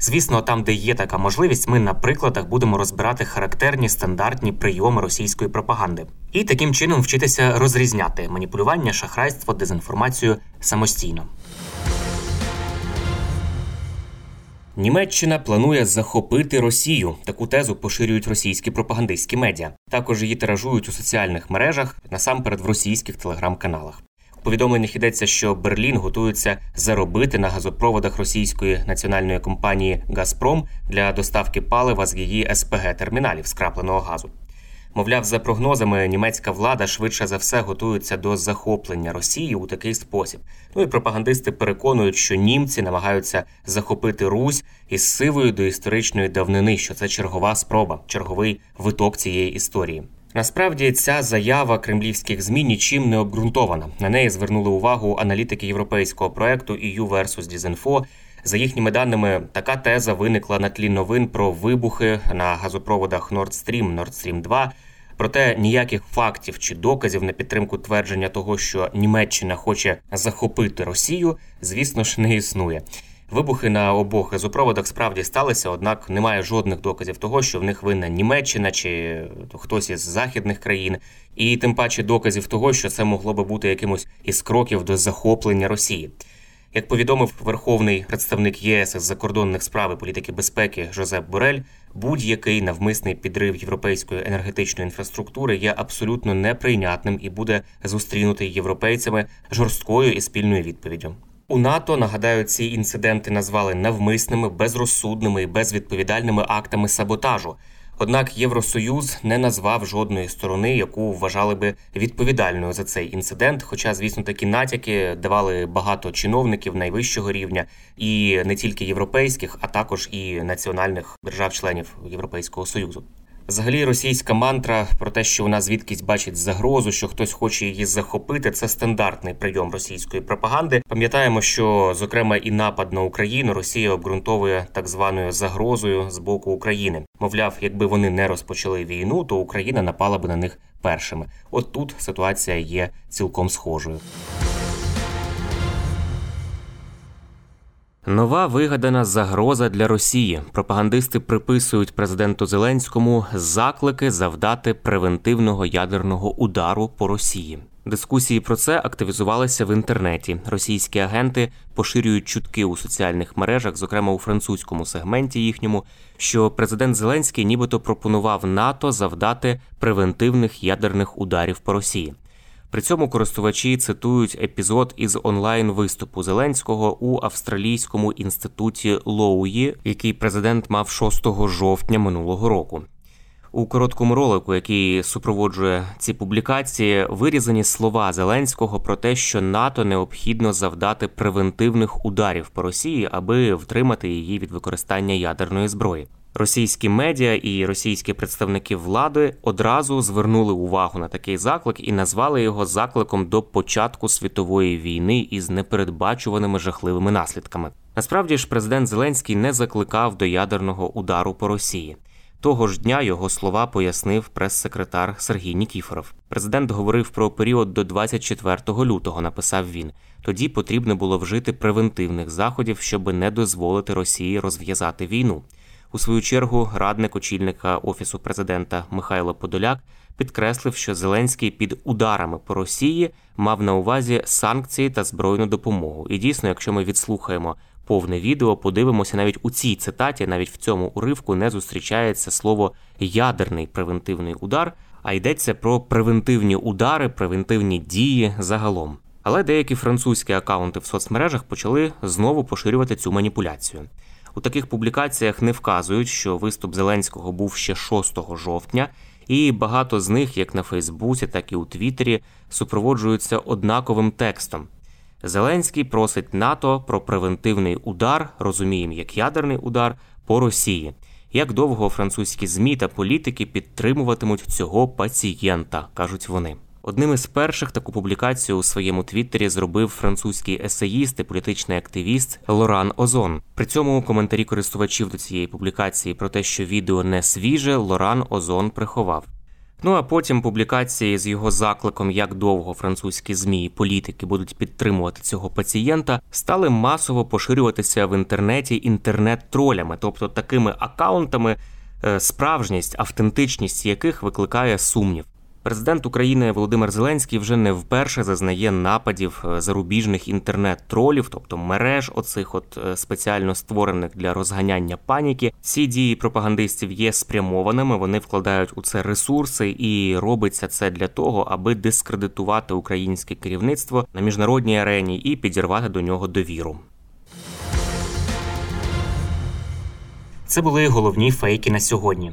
Звісно, там, де є така можливість, ми на прикладах будемо розбирати характерні стандартні прийоми російської пропаганди і таким чином вчитися розрізняти маніпулювання, шахрайство, дезінформацію самостійно. Німеччина планує захопити Росію. Таку тезу поширюють російські пропагандистські медіа. Також її тиражують у соціальних мережах, насамперед в російських телеграм-каналах. Повідомленнях йдеться, що Берлін готується заробити на газопроводах російської національної компанії Газпром для доставки палива з її СПГ терміналів скрапленого газу. Мовляв, за прогнозами, німецька влада швидше за все готується до захоплення Росії у такий спосіб. Ну і пропагандисти переконують, що німці намагаються захопити Русь із сивою до історичної давнини, що це чергова спроба, черговий виток цієї історії. Насправді ця заява кремлівських змі нічим не обґрунтована. На неї звернули увагу аналітики європейського проекту EU versus Disinfo. За їхніми даними, така теза виникла на тлі новин про вибухи на газопроводах Nord Stream, Nord Stream 2. Проте ніяких фактів чи доказів на підтримку твердження того, що Німеччина хоче захопити Росію, звісно ж, не існує. Вибухи на обох газопроводах справді сталися, однак немає жодних доказів того, що в них винна Німеччина чи хтось із західних країн, і тим паче доказів того, що це могло би бути якимось із кроків до захоплення Росії. Як повідомив верховний представник ЄС з закордонних справ і політики безпеки Жозеп Борель, будь-який навмисний підрив європейської енергетичної інфраструктури є абсолютно неприйнятним і буде зустрінутий європейцями жорсткою і спільною відповіддю. У НАТО нагадаю, ці інциденти назвали навмисними, безрозсудними і безвідповідальними актами саботажу. Однак Євросоюз не назвав жодної сторони, яку вважали би відповідальною за цей інцидент. Хоча, звісно, такі натяки давали багато чиновників найвищого рівня, і не тільки європейських, а також і національних держав-членів Європейського союзу. Взагалі, російська мантра про те, що вона звідкись бачить загрозу, що хтось хоче її захопити, це стандартний прийом російської пропаганди. Пам'ятаємо, що зокрема і напад на Україну Росія обґрунтовує так званою загрозою з боку України. Мовляв, якби вони не розпочали війну, то Україна напала би на них першими. От тут ситуація є цілком схожою. Нова вигадана загроза для Росії. Пропагандисти приписують президенту Зеленському заклики завдати превентивного ядерного удару по Росії. Дискусії про це активізувалися в інтернеті. Російські агенти поширюють чутки у соціальних мережах, зокрема у французькому сегменті їхньому, що президент Зеленський нібито пропонував НАТО завдати превентивних ядерних ударів по Росії. При цьому користувачі цитують епізод із онлайн виступу Зеленського у австралійському інституті Лоуї, який президент мав 6 жовтня минулого року. У короткому ролику, який супроводжує ці публікації, вирізані слова Зеленського про те, що НАТО необхідно завдати превентивних ударів по Росії, аби втримати її від використання ядерної зброї. Російські медіа і російські представники влади одразу звернули увагу на такий заклик і назвали його закликом до початку світової війни із непередбачуваними жахливими наслідками. Насправді ж, президент Зеленський не закликав до ядерного удару по Росії. Того ж дня його слова пояснив прес-секретар Сергій Нікіфоров. Президент говорив про період до 24 лютого. Написав він: тоді потрібно було вжити превентивних заходів, щоб не дозволити Росії розв'язати війну. У свою чергу радник очільника офісу президента Михайло Подоляк підкреслив, що Зеленський під ударами по Росії мав на увазі санкції та збройну допомогу. І дійсно, якщо ми відслухаємо повне відео, подивимося, навіть у цій цитаті, навіть в цьому уривку не зустрічається слово ядерний превентивний удар. а йдеться про превентивні удари, превентивні дії загалом. Але деякі французькі акаунти в соцмережах почали знову поширювати цю маніпуляцію. У таких публікаціях не вказують, що виступ Зеленського був ще 6 жовтня, і багато з них, як на Фейсбуці, так і у Твіттері, супроводжуються однаковим текстом. Зеленський просить НАТО про превентивний удар, розуміємо, як ядерний удар по Росії. Як довго французькі змі та політики підтримуватимуть цього пацієнта, кажуть вони. Одним із перших таку публікацію у своєму твіттері зробив французький есеїст і політичний активіст Лоран Озон. При цьому коментарі користувачів до цієї публікації про те, що відео не свіже, Лоран Озон приховав. Ну а потім публікації з його закликом, як довго французькі змі і політики будуть підтримувати цього пацієнта, стали масово поширюватися в інтернеті інтернет-тролями, тобто такими акаунтами, е, справжність, автентичність яких викликає сумнів. Президент України Володимир Зеленський вже не вперше зазнає нападів е, зарубіжних інтернет-тролів, тобто мереж, оцих от е, спеціально створених для розганяння паніки. Ці дії пропагандистів є спрямованими. Вони вкладають у це ресурси, і робиться це для того, аби дискредитувати українське керівництво на міжнародній арені і підірвати до нього довіру. Це були головні фейки на сьогодні.